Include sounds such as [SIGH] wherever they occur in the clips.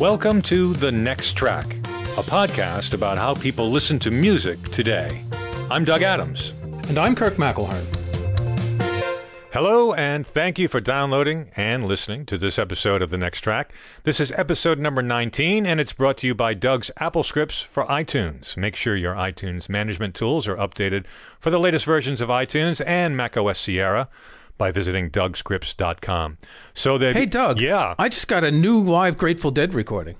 Welcome to The Next Track, a podcast about how people listen to music today. I'm Doug Adams. And I'm Kirk McElhearn. Hello, and thank you for downloading and listening to this episode of The Next Track. This is episode number 19, and it's brought to you by Doug's AppleScripts for iTunes. Make sure your iTunes management tools are updated for the latest versions of iTunes and macOS Sierra by visiting dougscripts.com. So that Hey Doug. yeah. I just got a new live Grateful Dead recording.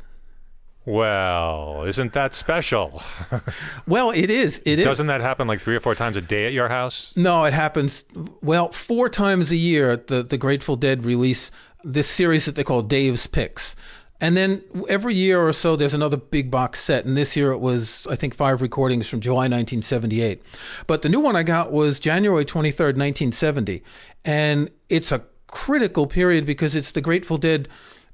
Well, isn't that special? [LAUGHS] Well, it is. It Doesn't that happen like three or four times a day at your house? No, it happens well four times a year. The the Grateful Dead release this series that they call Dave's Picks, and then every year or so there's another big box set. And this year it was I think five recordings from July 1978. But the new one I got was January 23rd, 1970, and it's a critical period because it's the Grateful Dead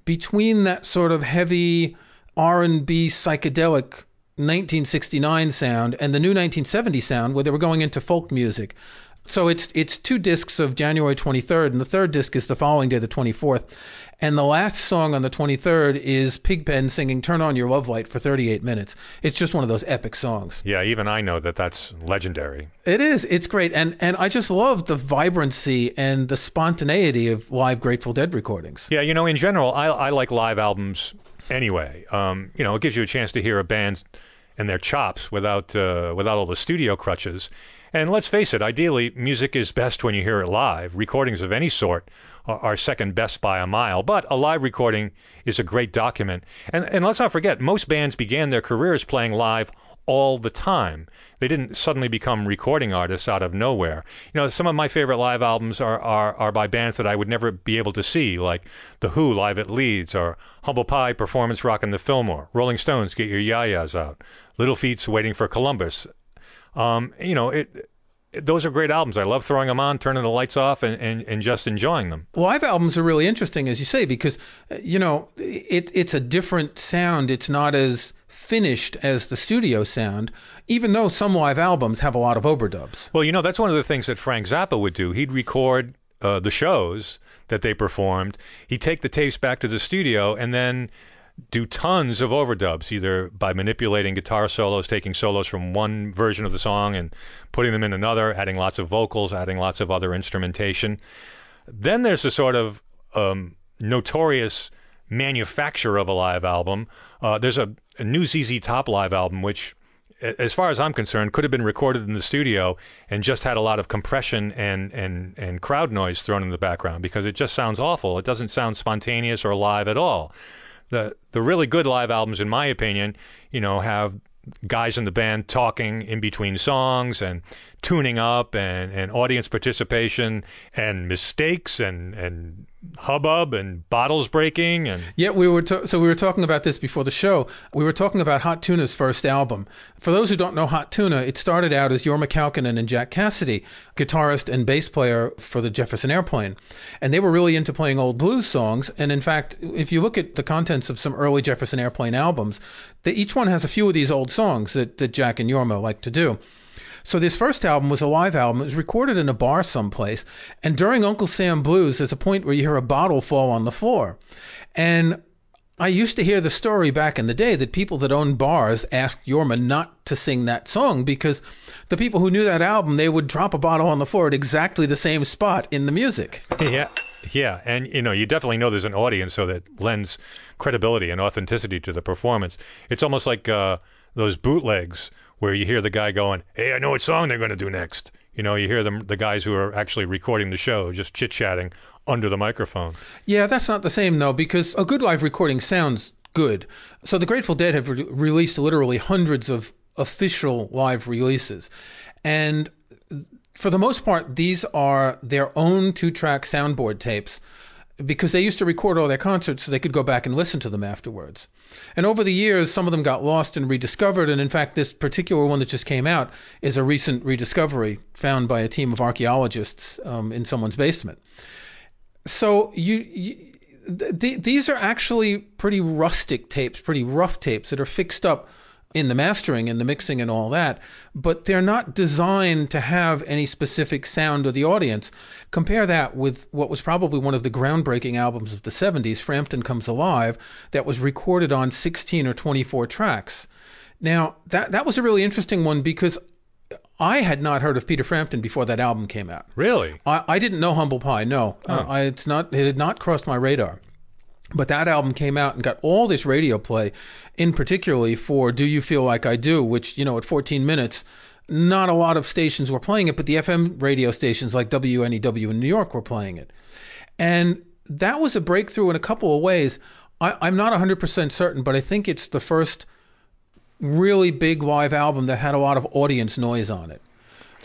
between that sort of heavy R&B psychedelic 1969 sound and the new 1970 sound where they were going into folk music. So it's it's two discs of January 23rd and the third disc is the following day the 24th. And the last song on the 23rd is Pigpen singing Turn on Your Love Light for 38 minutes. It's just one of those epic songs. Yeah, even I know that that's legendary. It is. It's great. And and I just love the vibrancy and the spontaneity of live Grateful Dead recordings. Yeah, you know, in general, I, I like live albums anyway. Um, you know, it gives you a chance to hear a band and their chops without uh, without all the studio crutches. And let's face it, ideally, music is best when you hear it live. Recordings of any sort are, second best by a mile, but a live recording is a great document. And, and let's not forget, most bands began their careers playing live all the time. They didn't suddenly become recording artists out of nowhere. You know, some of my favorite live albums are, are, are by bands that I would never be able to see, like The Who live at Leeds, or Humble Pie performance Rockin' the Fillmore, Rolling Stones, Get Your Ya-Ya's Out, Little Feat's Waiting for Columbus. Um, you know, it, those are great albums. I love throwing them on, turning the lights off, and, and, and just enjoying them. live albums are really interesting, as you say, because uh, you know it it's a different sound. It's not as finished as the studio sound, even though some live albums have a lot of overdubs. Well, you know, that's one of the things that Frank Zappa would do. He'd record uh, the shows that they performed. He'd take the tapes back to the studio and then do tons of overdubs, either by manipulating guitar solos, taking solos from one version of the song and putting them in another, adding lots of vocals, adding lots of other instrumentation. Then there's a sort of um, notorious manufacture of a live album. Uh, there's a, a new ZZ Top live album, which, as far as I'm concerned, could have been recorded in the studio and just had a lot of compression and, and, and crowd noise thrown in the background because it just sounds awful. It doesn't sound spontaneous or live at all. The the really good live albums, in my opinion, you know, have guys in the band talking in between songs and tuning up and, and audience participation and mistakes and, and hubbub and bottles breaking and Yeah, we were ta- so we were talking about this before the show. We were talking about Hot Tuna's first album. For those who don't know Hot Tuna, it started out as Jorma Kaukonen and Jack Casady, guitarist and bass player for the Jefferson Airplane, and they were really into playing old blues songs. And in fact, if you look at the contents of some early Jefferson Airplane albums, they, each one has a few of these old songs that, that Jack and Jorma like to do. So this first album was a live album. It was recorded in a bar someplace. And during Uncle Sam Blues, there's a point where you hear a bottle fall on the floor. And I used to hear the story back in the day that people that owned bars asked Jorma not to sing that song because the people who knew that album, they would drop a bottle on the floor at exactly the same spot in the music. yeah yeah and you know you definitely know there's an audience so that lends credibility and authenticity to the performance it's almost like uh, those bootlegs where you hear the guy going hey i know what song they're going to do next you know you hear them the guys who are actually recording the show just chit-chatting under the microphone Yeah, that's not the same though, because a good live recording sounds good. So the Grateful Dead have re- released literally hundreds of official live releases. And for the most part, these are their own two track soundboard tapes because they used to record all their concerts so they could go back and listen to them afterwards. And over the years, some of them got lost and rediscovered. And in fact, this particular one that just came out is a recent rediscovery found by a team of archaeologists um, in someone's basement. So you, you th- th- these are actually pretty rustic tapes, pretty rough tapes that are fixed up in the mastering and the mixing and all that, but they're not designed to have any specific sound of the audience. Compare that with what was probably one of the groundbreaking albums of the 70s, Frampton Comes Alive, that was recorded on 16 or 24 tracks. Now, that, that was a really interesting one because I had not heard of Peter Frampton before that album came out. Really? I, I didn't know Humble Pie. No, uh, I, it's not. It had not crossed my radar. But that album came out and got all this radio play, in particularly for "Do You Feel Like I Do," which you know at 14 minutes, not a lot of stations were playing it, but the FM radio stations like WNEW in New York were playing it, and that was a breakthrough in a couple of ways. I, I'm not 100% certain, but I think it's the first really big live album that had a lot of audience noise on it.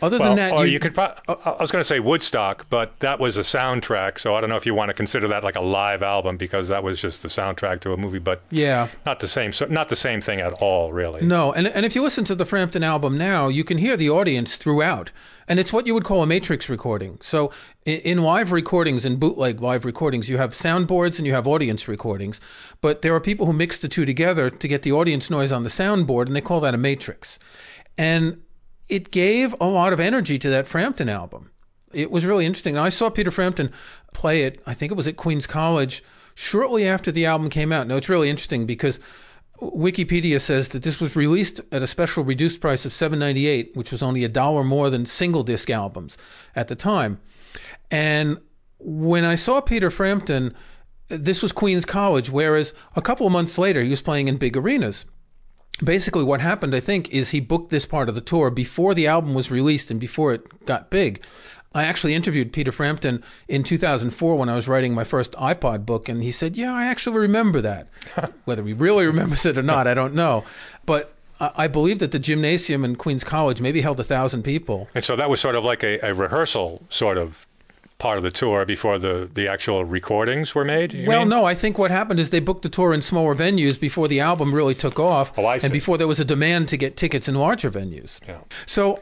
Other Well, than that, or you- you, could. Pro- oh. I was going to say Woodstock, but that was a soundtrack, so I don't know if you want to consider that like a live album because that was just the soundtrack to a movie, but yeah, not the same. So not the same thing at all, really. no, and and if you listen to the Frampton album now, you can hear the audience throughout, and it's what you would call a matrix recording. So in, in live recordings and bootleg live recordings, you have soundboards and you have audience recordings, but there are people who mix the two together to get the audience noise on the soundboard, and they call that a matrix, and it gave a lot of energy to that Frampton album. It was really interesting. I saw Peter Frampton play it, I think it was at Queens College, shortly after the album came out. Now, it's really interesting because Wikipedia says that this was released at a special reduced price of $7.98, which was only a dollar more than single disc albums at the time. And when I saw Peter Frampton, this was Queens College, whereas a couple of months later, he was playing in big arenas basically what happened i think is he booked this part of the tour before the album was released and before it got big. I actually interviewed peter frampton in 2004 when i was writing my first ipod book and he said yeah i actually remember that. [LAUGHS] Whether he really remembers it or not i don't know. But I believe that the gymnasium in Queens College maybe held a thousand people. And so that was sort of like a, a rehearsal sort of part of the tour before the, the actual recordings were made. Well, mean? no, I think what happened is they booked the tour in smaller venues before the album really took off, Oh, and before there was a demand to get tickets in larger venues. Yeah. So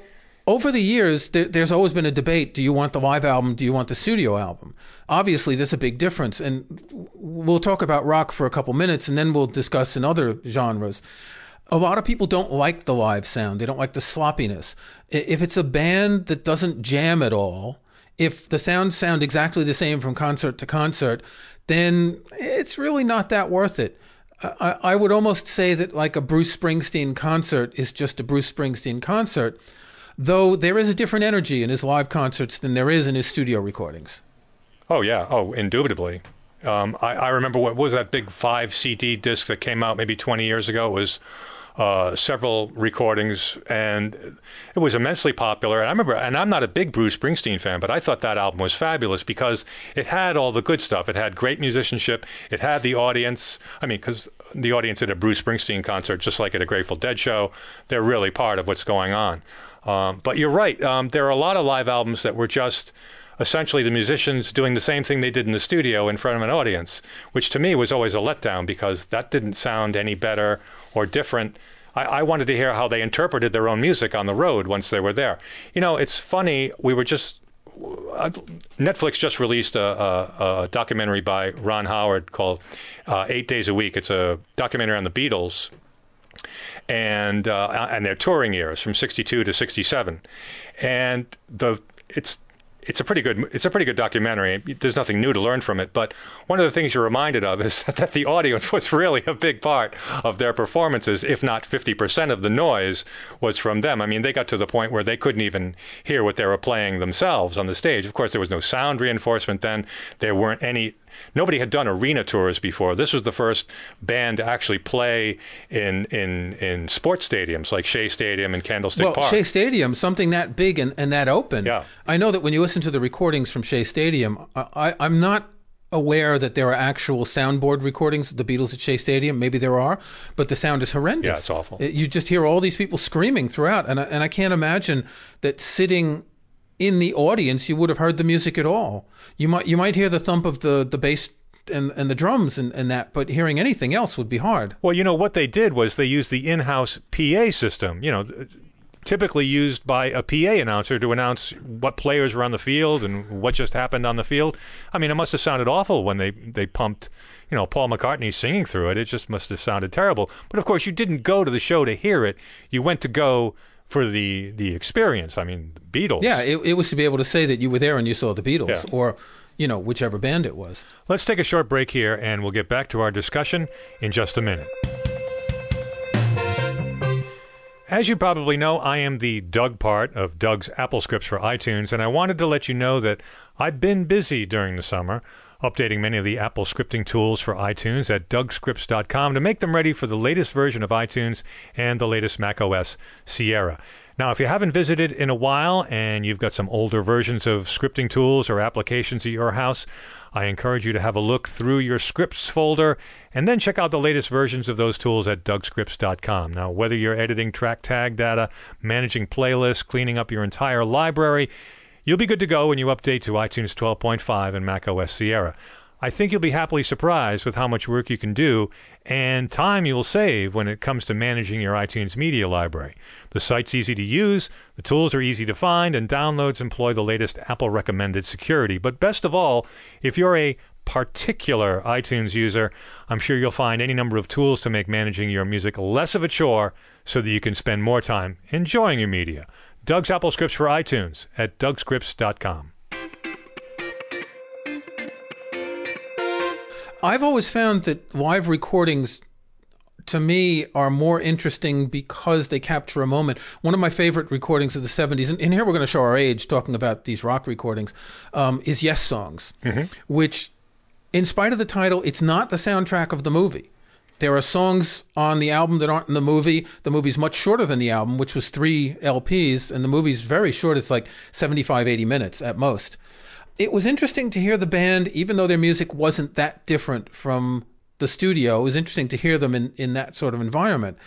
over the years, there, there's always been a debate: Do you want the live album? Do you want the studio album? Obviously, there's a big difference, and we'll talk about rock for a couple minutes, and then we'll discuss in other genres. A lot of people don't like the live sound. They don't like the sloppiness. If it's a band that doesn't jam at all, if the sounds sound exactly the same from concert to concert, then it's really not that worth it. I, I would almost say that like a Bruce Springsteen concert is just a Bruce Springsteen concert, though there is a different energy in his live concerts than there is in his studio recordings. Oh yeah. Oh, indubitably. Um, I, I remember what was that big five CD disc that came out maybe 20 years ago. It was uh, several recordings, and it was immensely popular. And I remember, and I'm not a big Bruce Springsteen fan, but I thought that album was fabulous because it had all the good stuff. It had great musicianship. It had the audience. I mean, because the audience at a Bruce Springsteen concert, just like at a Grateful Dead show, they're really part of what's going on. Um, but you're right. Um, there are a lot of live albums that were just essentially the musicians doing the same thing they did in the studio in front of an audience, which to me was always a letdown because that didn't sound any better or different. I, I wanted to hear how they interpreted their own music on the road once they were there. You know, it's funny. We were just Netflix just released a, a, a documentary by Ron Howard called uh, Eight Days a Week. It's a documentary on the Beatles and uh, and their touring years from '62 to '67, and the it's it's a pretty good it's a pretty good documentary. There's nothing new to learn from it, but one of the things you're reminded of is [LAUGHS] that the audience was really a big part of their performances. If not 50% of the noise was from them. I mean, they got to the point where they couldn't even hear what they were playing themselves on the stage. Of course, there was no sound reinforcement then. There weren't any. Nobody had done arena tours before. This was the first band to actually play in in in sports stadiums like Shea Stadium and Candlestick well, Park. Shea Stadium, something that big and, and that open. Yeah. I know that when you listen to the recordings from Shea Stadium, I, I, I'm not aware that there are actual soundboard recordings of the Beatles at Shea Stadium. Maybe there are, but the sound is horrendous. Yeah, it's awful. You just hear all these people screaming throughout, and I, and I can't imagine that sitting in the audience you would have heard the music at all. You might you might hear the thump of the the bass and and the drums and, and that, but hearing anything else would be hard. Well, you know what they did was they used the in-house PA system. You know, typically used by a PA announcer to announce what players were on the field and what just happened on the field. I mean, it must have sounded awful when they, they pumped, you know, Paul McCartney singing through it. It just must have sounded terrible. But of course, you didn't go to the show to hear it. You went to go for the the experience. I mean, Beatles. Yeah, it, it was to be able to say that you were there and you saw the Beatles, yeah. or you know, whichever band it was. Let's take a short break here, and we'll get back to our discussion in just a minute. As you probably know, I am the Doug part of Doug's AppleScripts for iTunes, and I wanted to let you know that I've been busy during the summer updating many of the Apple scripting tools for iTunes at dougscripts.com to make them ready for the latest version of iTunes and the latest macOS Sierra. Now, if you haven't visited in a while and you've got some older versions of scripting tools or applications at your house, I encourage you to have a look through your scripts folder and then check out the latest versions of those tools at dougscripts.com. Now, whether you're editing track tag data, managing playlists, cleaning up your entire library, You'll be good to go when you update to iTunes 12.5 and macOS Sierra. I think you'll be happily surprised with how much work you can do and time you'll save when it comes to managing your iTunes media library. The site's easy to use, the tools are easy to find, and downloads employ the latest Apple recommended security. But best of all, if you're a particular iTunes user, I'm sure you'll find any number of tools to make managing your music less of a chore so that you can spend more time enjoying your media. Doug's AppleScripts for iTunes at dougscripts.com. I've always found that live recordings to me are more interesting because they capture a moment. One of my favorite recordings of the 70s, and, here we're going to show our age talking about these rock recordings, um, is Yessongs, mm-hmm. which, in spite of the title, it's not the soundtrack of the movie. There are songs on the album that aren't in the movie. The movie's much shorter than the album, which was three LPs, and the movie's very short. It's like 75, 80 minutes at most. It was interesting to hear the band, even though their music wasn't that different from the studio. It was interesting to hear them in, in that sort of environment.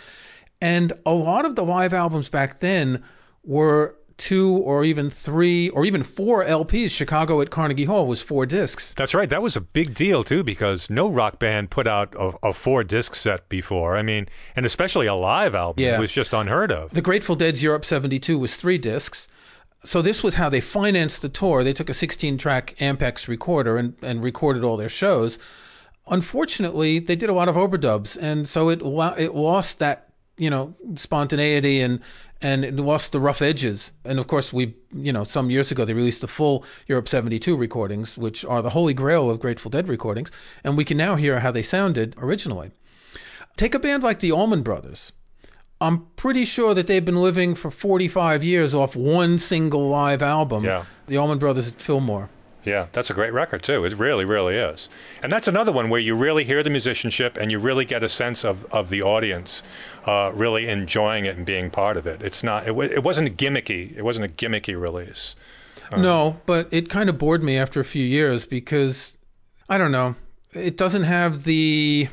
And a lot of the live albums back then were two or even three or even four LPs. Chicago at Carnegie Hall was four discs. That's right. That was a big deal too because no rock band put out a, a four disc set before. I mean, and especially a live album yeah. was just unheard of. The Grateful Dead's Europe 72 was three discs. So this was how they financed the tour. They took a 16 track Ampex recorder and, and recorded all their shows. Unfortunately, they did a lot of overdubs, and so it it lost that you know spontaneity and and it lost the rough edges. And of course, we, you know, some years ago they released the full Europe 72 recordings, which are the holy grail of Grateful Dead recordings, and we can now hear how they sounded originally. Take a band like the Allman Brothers. I'm pretty sure that they've been living for 45 years off one single live album. Yeah. The Allman Brothers at Fillmore. Yeah, that's a great record too. It really, really is. And that's another one where you really hear the musicianship and you really get a sense of, of the audience uh, really enjoying it and being part of it. It's not. It, it wasn't gimmicky. It wasn't a gimmicky release. Um, no, but it kind of bored me after a few years because I don't know. It doesn't have the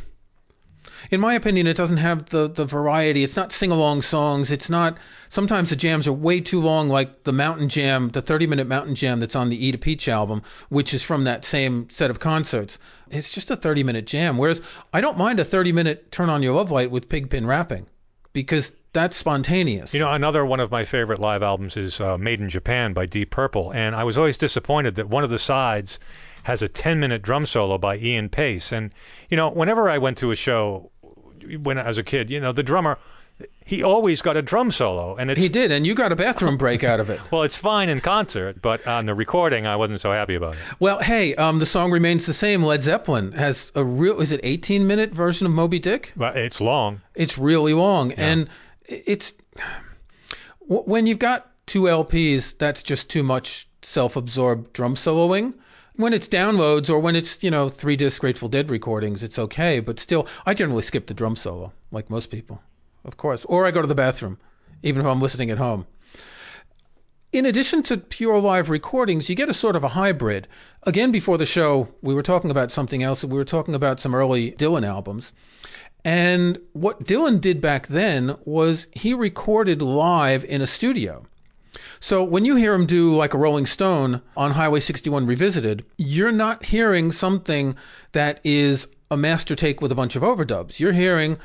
in my opinion, it doesn't have the, the variety. It's not sing along songs. It's not, sometimes the jams are way too long, like the Mountain Jam, the 30 minute Mountain Jam that's on the Eat a Peach album, which is from that same set of concerts. It's just a 30 minute jam. Whereas I don't mind a 30 minute Turn on Your Love Light with Pigpen rapping because that's spontaneous. You know, another one of my favorite live albums is uh, Made in Japan by Deep Purple. And I was always disappointed that one of the sides has a 10 minute drum solo by Ian Paice. And, you know, whenever I went to a show when as a kid, you know, the drummer he always got a drum solo, and he did, and you got a bathroom break out of it. [LAUGHS] well, it's fine in concert, but on the recording, I wasn't so happy about it. Well, hey, um, the song remains the same. Led Zeppelin has a real is it eighteen minute version of Moby Dick? Well, it's long. It's really long, yeah. and it's when you've got two LPs, that's just too much self absorbed drum soloing when it's downloads or when it's you know three disc Grateful Dead recordings, it's okay. But still, I generally skip the drum solo like most people, of course, or I go to the bathroom, even if I'm listening at home. In addition to pure live recordings, you get a sort of a hybrid. Again, before the show, we were talking about something else. We were talking about some early Dylan albums. And what Dylan did back then was he recorded live in a studio. So when you hear him do like a Rolling Stone on Highway 61 Revisited, you're not hearing something that is a master take with a bunch of overdubs. You're hearing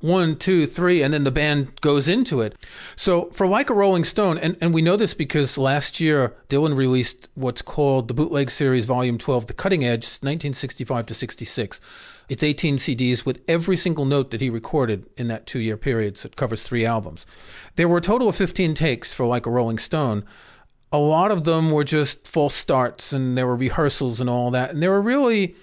one, two, three, and then the band goes into it. So for Like a Rolling Stone, and, and we know this because last year Dylan released what's called the Bootleg Series Volume 12, The Cutting Edge, 1965 to 66. It's 18 CDs with every single note that he recorded in that two year period. So it covers three albums. There were a total of 15 takes for Like a Rolling Stone. A lot of them were just false starts and there were rehearsals and all that. And there were really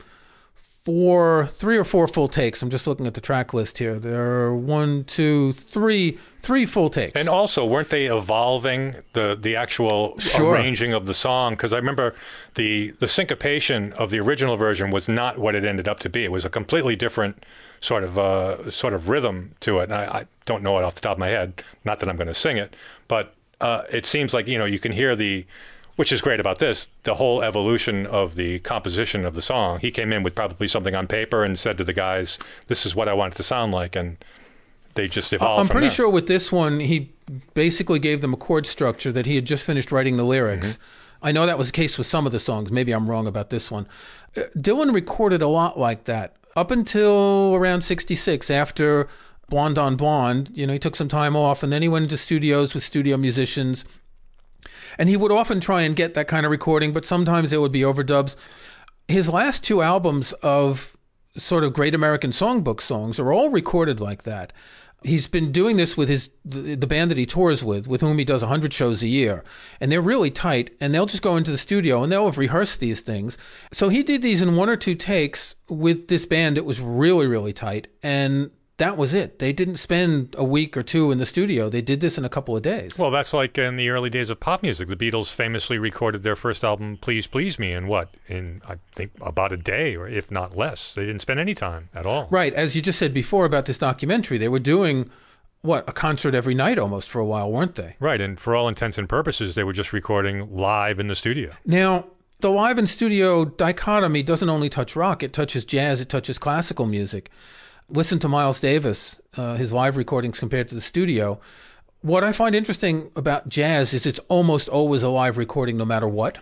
four, three or four full takes. I'm just looking at the track list here. There are one, two, three, three full takes. And also, weren't they evolving the the actual Sure. arranging of the song? Because I remember the the syncopation of the original version was not what it ended up to be. It was a completely different sort of uh, sort of rhythm to it. And I, I don't know it off the top of my head. Not that I'm going to sing it, but uh, it seems like you know you can hear the. Which is great about this, the whole evolution of the composition of the song. He came in with probably something on paper and said to the guys, "This is what I want it to sound like," and they just evolved. I'm pretty there. sure with this one, he basically gave them a chord structure that he had just finished writing the lyrics. Mm-hmm. I know that was the case with some of the songs. Maybe I'm wrong about this one. Uh, Dylan recorded a lot like that up until around 66 after Blonde on Blonde. You know, he took some time off and then he went into studios with studio musicians. And he would often try and get that kind of recording, but sometimes it would be overdubs. His last two albums of sort of great American songbook songs are all recorded like that. He's been doing this with his the, band that he tours with, with whom he does 100 shows a year. And they're really tight, and they'll just go into the studio and they'll have rehearsed these things. So he did these in one or two takes with this band. It was really, really tight. And that was it. They didn't spend a week or two in the studio. They did this in a couple of days. Well, that's like in the early days of pop music. The Beatles famously recorded their first album, Please Please Me, in what? In, I think, about a day, or if not less. They didn't spend any time at all. Right, as you just said before about this documentary, they were doing what a concert every night almost for a while, weren't they? Right. And for all intents and purposes, they were just recording live in the studio. Now, the live and studio dichotomy doesn't only touch rock; it touches jazz, it touches classical music. Listen to Miles Davis, uh, his live recordings compared to the studio. What I find interesting about jazz is it's almost always a live recording, no matter what.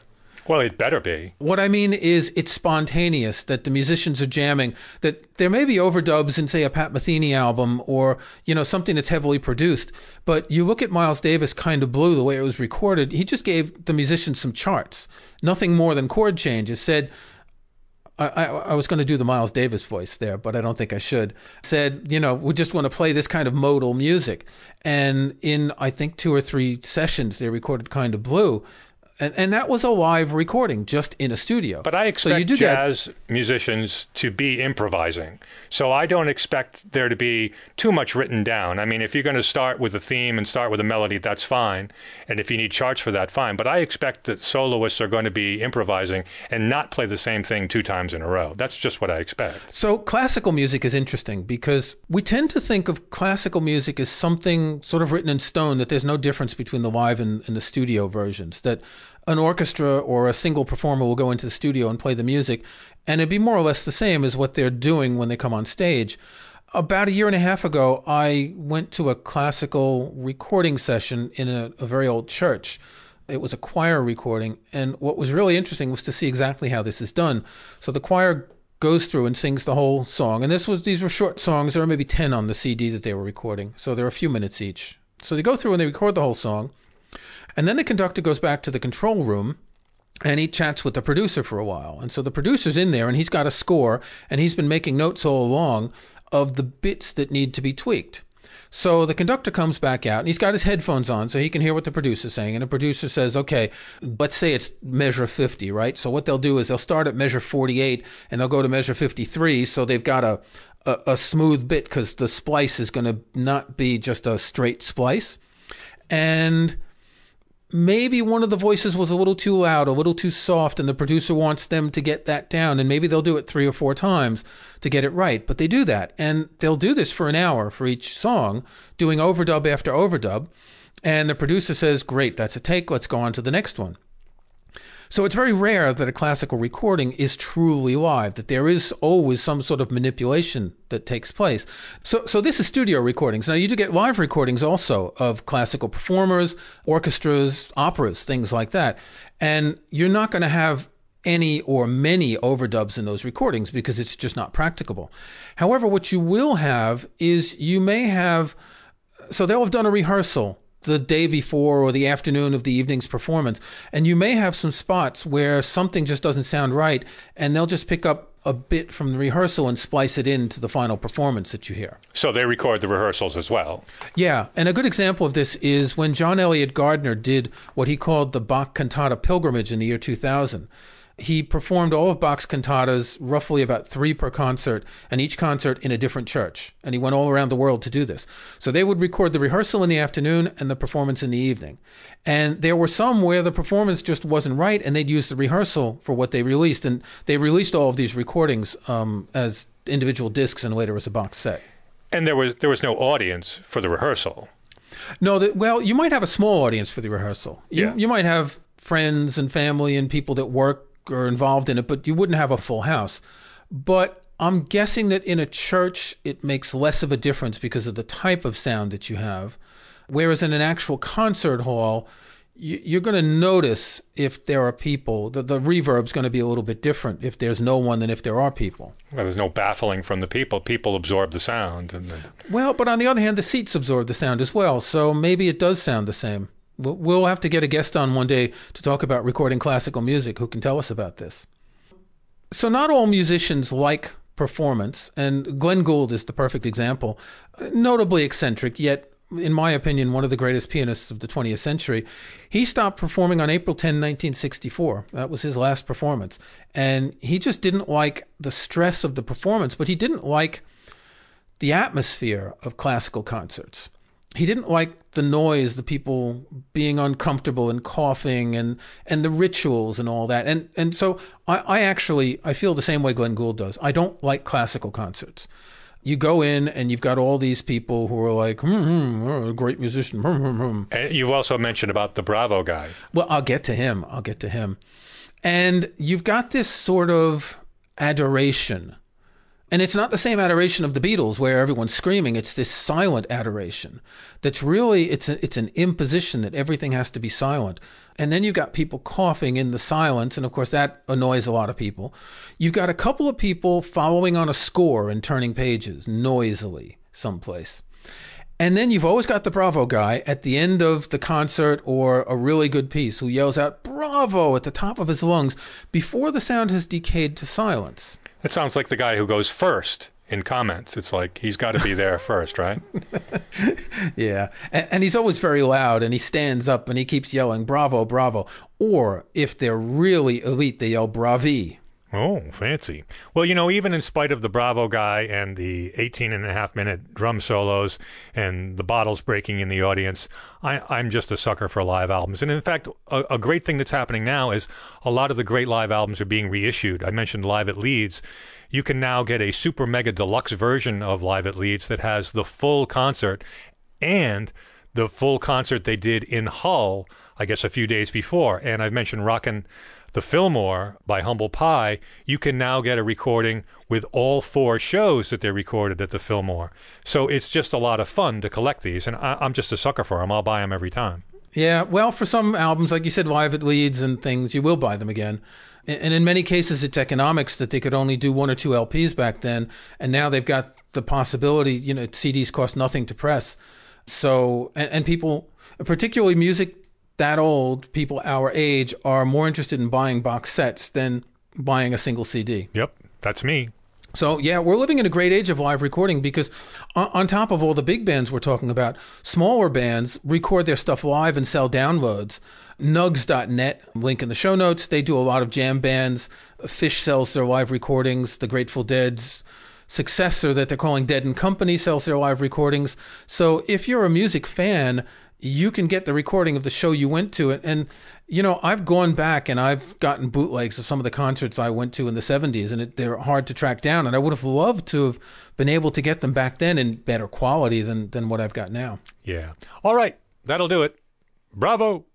Well, it better be. What I mean is it's spontaneous, that the musicians are jamming, that there may be overdubs in, say, a Pat Metheny album or, you know, something that's heavily produced. But you look at Miles Davis, Kind of Blue, the way it was recorded, he just gave the musicians some charts, nothing more than chord changes, said, I, I, was going to do the Miles Davis voice there, but I don't think I should. Said, you know, we just want to play this kind of modal music. And in, I think, two or three sessions, they recorded Kind of Blue. And, and that was a live recording just in a studio. But I So expect you do that- jazz musicians to be improvising. So I don't expect there to be too much written down. I mean, if you're going to start with a theme and start with a melody, that's fine. And if you need charts for that, fine. But I expect that soloists are going to be improvising and not play the same thing two times in a row. That's just what I expect. So classical music is interesting because we tend to think of classical music as something sort of written in stone that there's no difference between the live and, and the studio versions. That an orchestra or a single performer will go into the studio and play the music, and it'd be more or less the same as what they're doing when they come on stage. About a year and a half ago, I went to a classical recording session in a, a very old church. It was a choir recording, and what was really interesting was to see exactly how this is done. So the choir goes through and sings the whole song, and this was these were short songs. There were maybe ten on the CD that they were recording, so they're a few minutes each. So they go through and they record the whole song, and then the conductor goes back to the control room and he chats with the producer for a while. And so the producer's in there and he's got a score and he's been making notes all along of the bits that need to be tweaked. So the conductor comes back out and he's got his headphones on so he can hear what the producer's saying. And the producer says, okay, let's say it's measure 50, right? So what they'll do is they'll start at measure 48 and they'll go to measure 53. So they've got a, a, a smooth bit because the splice is going to not be just a straight splice. And maybe one of the voices was a little too loud, a little too soft, and the producer wants them to get that down. And maybe they'll do it three or four times to get it right. But they do that. And they'll do this for an hour for each song, doing overdub after overdub. And the producer says, Great, that's a take. Let's go on to the next one. So it's very rare that a classical recording is truly live, that there is always some sort of manipulation that takes place. So, so this is studio recordings. Now you do get live recordings also of classical performers, orchestras, operas, things like that. And you're not going to have any or many overdubs in those recordings because it's just not practicable. However, what you will have is you may have, so they'll have done a rehearsal the day before or the afternoon of the evening's performance, and you may have some spots where something just doesn't sound right, and they'll just pick up a bit from the rehearsal and splice it into the final performance that you hear. So they record the rehearsals as well. Yeah, and a good example of this is when John Eliot Gardiner did what he called the Bach Cantata Pilgrimage in the year 2000 he performed all of Bach's cantatas, roughly about three per concert, and each concert in a different church. And he went all around the world to do this. So they would record the rehearsal in the afternoon and the performance in the evening. And there were some where the performance just wasn't right, and they'd use the rehearsal for what they released. And they released all of these recordings um, as individual discs and later as a box set. And there was there was no audience for the rehearsal. No, the, well, you might have a small audience for the rehearsal. You, Yeah. you might have friends and family and people that work or involved in it, but you wouldn't have a full house. But I'm guessing that in a church, it makes less of a difference because of the type of sound that you have. Whereas in an actual concert hall, you- you're going to notice if there are people. The, the reverb's going to be a little bit different if there's no one than if there are people. There was no baffling from the people. People absorb the sound, and then, Well, but on the other hand, the seats absorb the sound as well, so maybe it does sound the same. We'll- have to get a guest on one day to talk about recording classical music who can tell us about this. So, not all musicians like performance, and Glenn Gould is the perfect example. Notably eccentric, yet, in my opinion, one of the greatest pianists of the 20th century. He stopped performing on April 10, 1964. That was his last performance. And he just didn't like the stress of the performance, but he didn't like the atmosphere of classical concerts. He didn't like the noise, the people being uncomfortable and coughing and, and the rituals and all that. And and so I, I actually I feel the same way Glenn Gould does. I don't like classical concerts. You go in and you've got all these people who are like, hmm, hmm, oh, a great musician. Hmm, hmm. you've also mentioned about the Bravo guy. Well, I'll get to him. I'll get to him. And you've got this sort of adoration. And it's not the same adoration of the Beatles where everyone's screaming. It's this silent adoration that's really it's a, it's an imposition that everything has to be silent. And then you've got people coughing in the silence, and of course that annoys a lot of people. You've got a couple of people following on a score and turning pages noisily someplace. And then you've always got the Bravo guy at the end of the concert or a really good piece who yells out Bravo at the top of his lungs before the sound has decayed to silence. It sounds like the guy who goes first in comments. It's like he's got to be there [LAUGHS] first, right? Yeah. And, and he's always very loud and he stands up and he keeps yelling Bravo, Bravo. Or if they're really elite, they yell Bravi. Oh, fancy. Well, you know, even in spite of the Bravo guy and the 18 and a half minute drum solos and the bottles breaking in the audience, I, I'm just a sucker for live albums. And in fact, a, a great thing that's happening now is a lot of the great live albums are being reissued. I mentioned Live at Leeds. You can now get a super mega deluxe version of Live at Leeds that has the full concert and the full concert they did in Hull, I guess a few days before. And I've mentioned Rockin' the Fillmore by Humble Pie. You can now get a recording with all four shows that they recorded at the Fillmore. So it's just a lot of fun to collect these. And I, I'm just a sucker for them. I'll buy them every time. Yeah, well, for some albums, like you said, live at Leeds and things, you will buy them again. And in many cases, it's economics that they could only do one or two LPs back then, and now they've got the possibility. You know, CDs cost nothing to press, so and, and people, particularly music that old, people our age, are more interested in buying box sets than buying a single CD. Yep, that's me. So yeah, we're living in a great age of live recording because on, on top of all the big bands we're talking about, smaller bands record their stuff live and sell downloads. Nugs.net, link in the show notes. They do a lot of jam bands. Phish sells their live recordings. The Grateful Dead's successor that they're calling Dead and Company sells their live recordings. So if you're a music fan, you can get the recording of the show you went to. And, you know, I've gone back and I've gotten bootlegs of some of the concerts I went to in the 70s, and it, they're hard to track down. And I would have loved to have been able to get them back then in better quality than, than what I've got now. Yeah. All right, that'll do it. Bravo.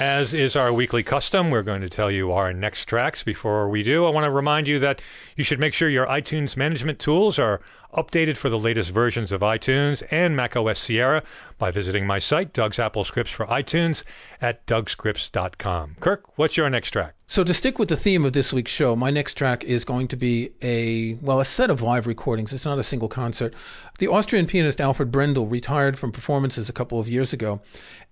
As is our weekly custom, we're going to tell you our next tracks. Before we do, I want to remind you that you should make sure your iTunes management tools are updated for the latest versions of iTunes and macOS Sierra by visiting my site, Doug's AppleScripts for iTunes, at dougscripts.com. Kirk, what's your next track? So to stick with the theme of this week's show, my next track is going to be a well, a set of live recordings. It's not a single concert. The Austrian pianist Alfred Brendel retired from performances a couple of years ago,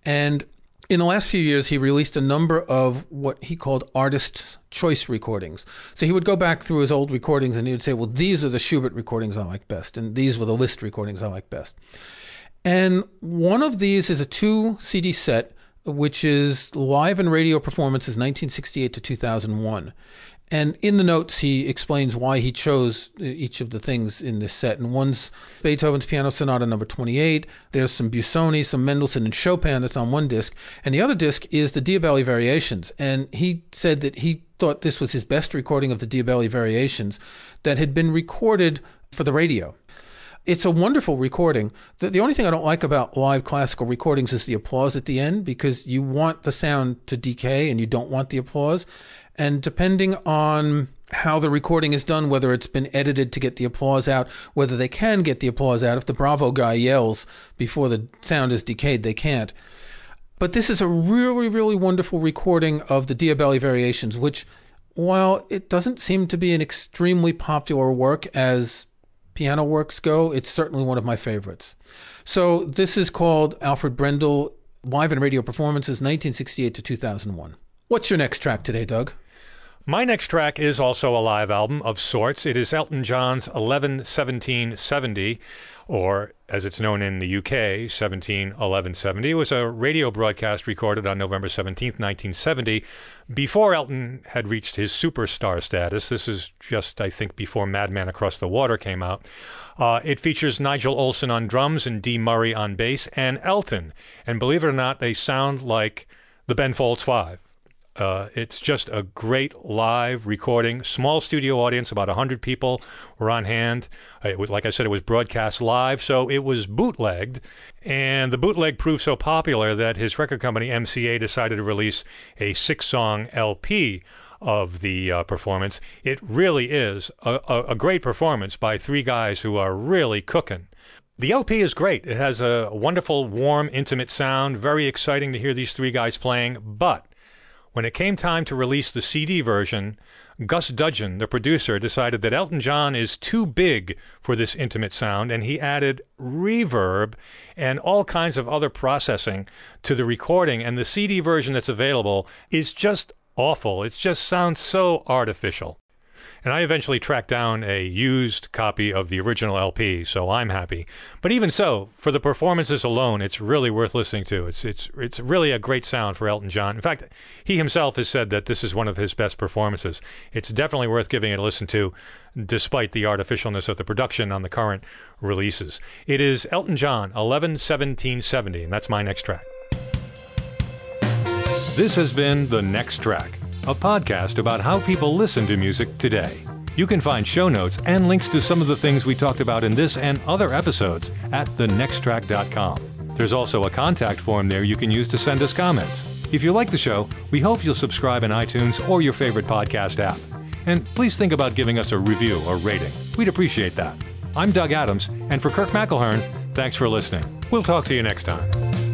and in the last few years, he released a number of what he called artist's choice recordings. So he would go back through his old recordings and he would say, well, these are the Schubert recordings I like best, and these were the Liszt recordings I like best. And one of these is a two CD set, which is live and radio performances 1968 to 2001. And in the notes, he explains why he chose uh, each of the things in this set. And one's Beethoven's Piano Sonata number 28. There's some Busoni, some Mendelssohn, and Chopin that's on one disc. And the other disc is the Diabelli Variations. And he said that he thought this was his best recording of the Diabelli Variations that had been recorded for the radio. It's a wonderful recording. The, the only thing I don't like about live classical recordings is the applause at the end because you want the sound to decay and you don't want the applause. And depending on how the recording is done, whether it's been edited to get the applause out, whether they can get the applause out. If the Bravo guy yells before the sound is decayed, they can't. But this is a really, really wonderful recording of the Diabelli Variations, which, while it doesn't seem to be an extremely popular work as piano works go, it's certainly one of my favorites. So this is called Alfred Brendel Live and Radio Performances 1968 to 2001. What's your next track today, Doug? My next track is also a live album of sorts. It is Elton John's 11 17 70, or as it's known in the UK, 17 11 70. It was a radio broadcast recorded on November 17, 1970, before Elton had reached his superstar status. This is just, I think, before Madman Across the Water came out. Uh, it features Nigel Olsson on drums and Dee Murray on bass and Elton. And believe it or not, they sound like the Ben Folds Five. Uh, it's just a great live recording. Small studio audience, about 100 people were on hand. It was, like I said, it was broadcast live, so it was bootlegged. And the bootleg proved so popular that his record company, MCA, decided to release a six song LP of the uh, performance. It really is a, a, a great performance by three guys who are really cooking. The LP is great. It has a wonderful, warm, intimate sound. Very exciting to hear these three guys playing. But when it came time to release the CD version, Gus Dudgeon, the producer, decided that Elton John is too big for this intimate sound, and he added reverb and all kinds of other processing to the recording. And the CD version that's available is just awful. It just sounds so artificial. And I eventually tracked down a used copy of the original LP, so I'm happy. But even so, for the performances alone, it's really worth listening to. It's it's it's really a great sound for Elton John. In fact, he himself has said that this is one of his best performances. It's definitely worth giving it a listen to, despite the artificialness of the production on the current releases. It is Elton John, 11 17 70, and that's my next track. This has been The Next Track a podcast about how people listen to music today. You can find show notes and links to some of the things we talked about in this and other episodes at thenexttrack.com. There's also a contact form there you can use to send us comments. If you like the show, we hope you'll subscribe in iTunes or your favorite podcast app. And please think about giving us a review or rating. We'd appreciate that. I'm Doug Adams, and for Kirk McElhearn, thanks for listening. We'll talk to you next time.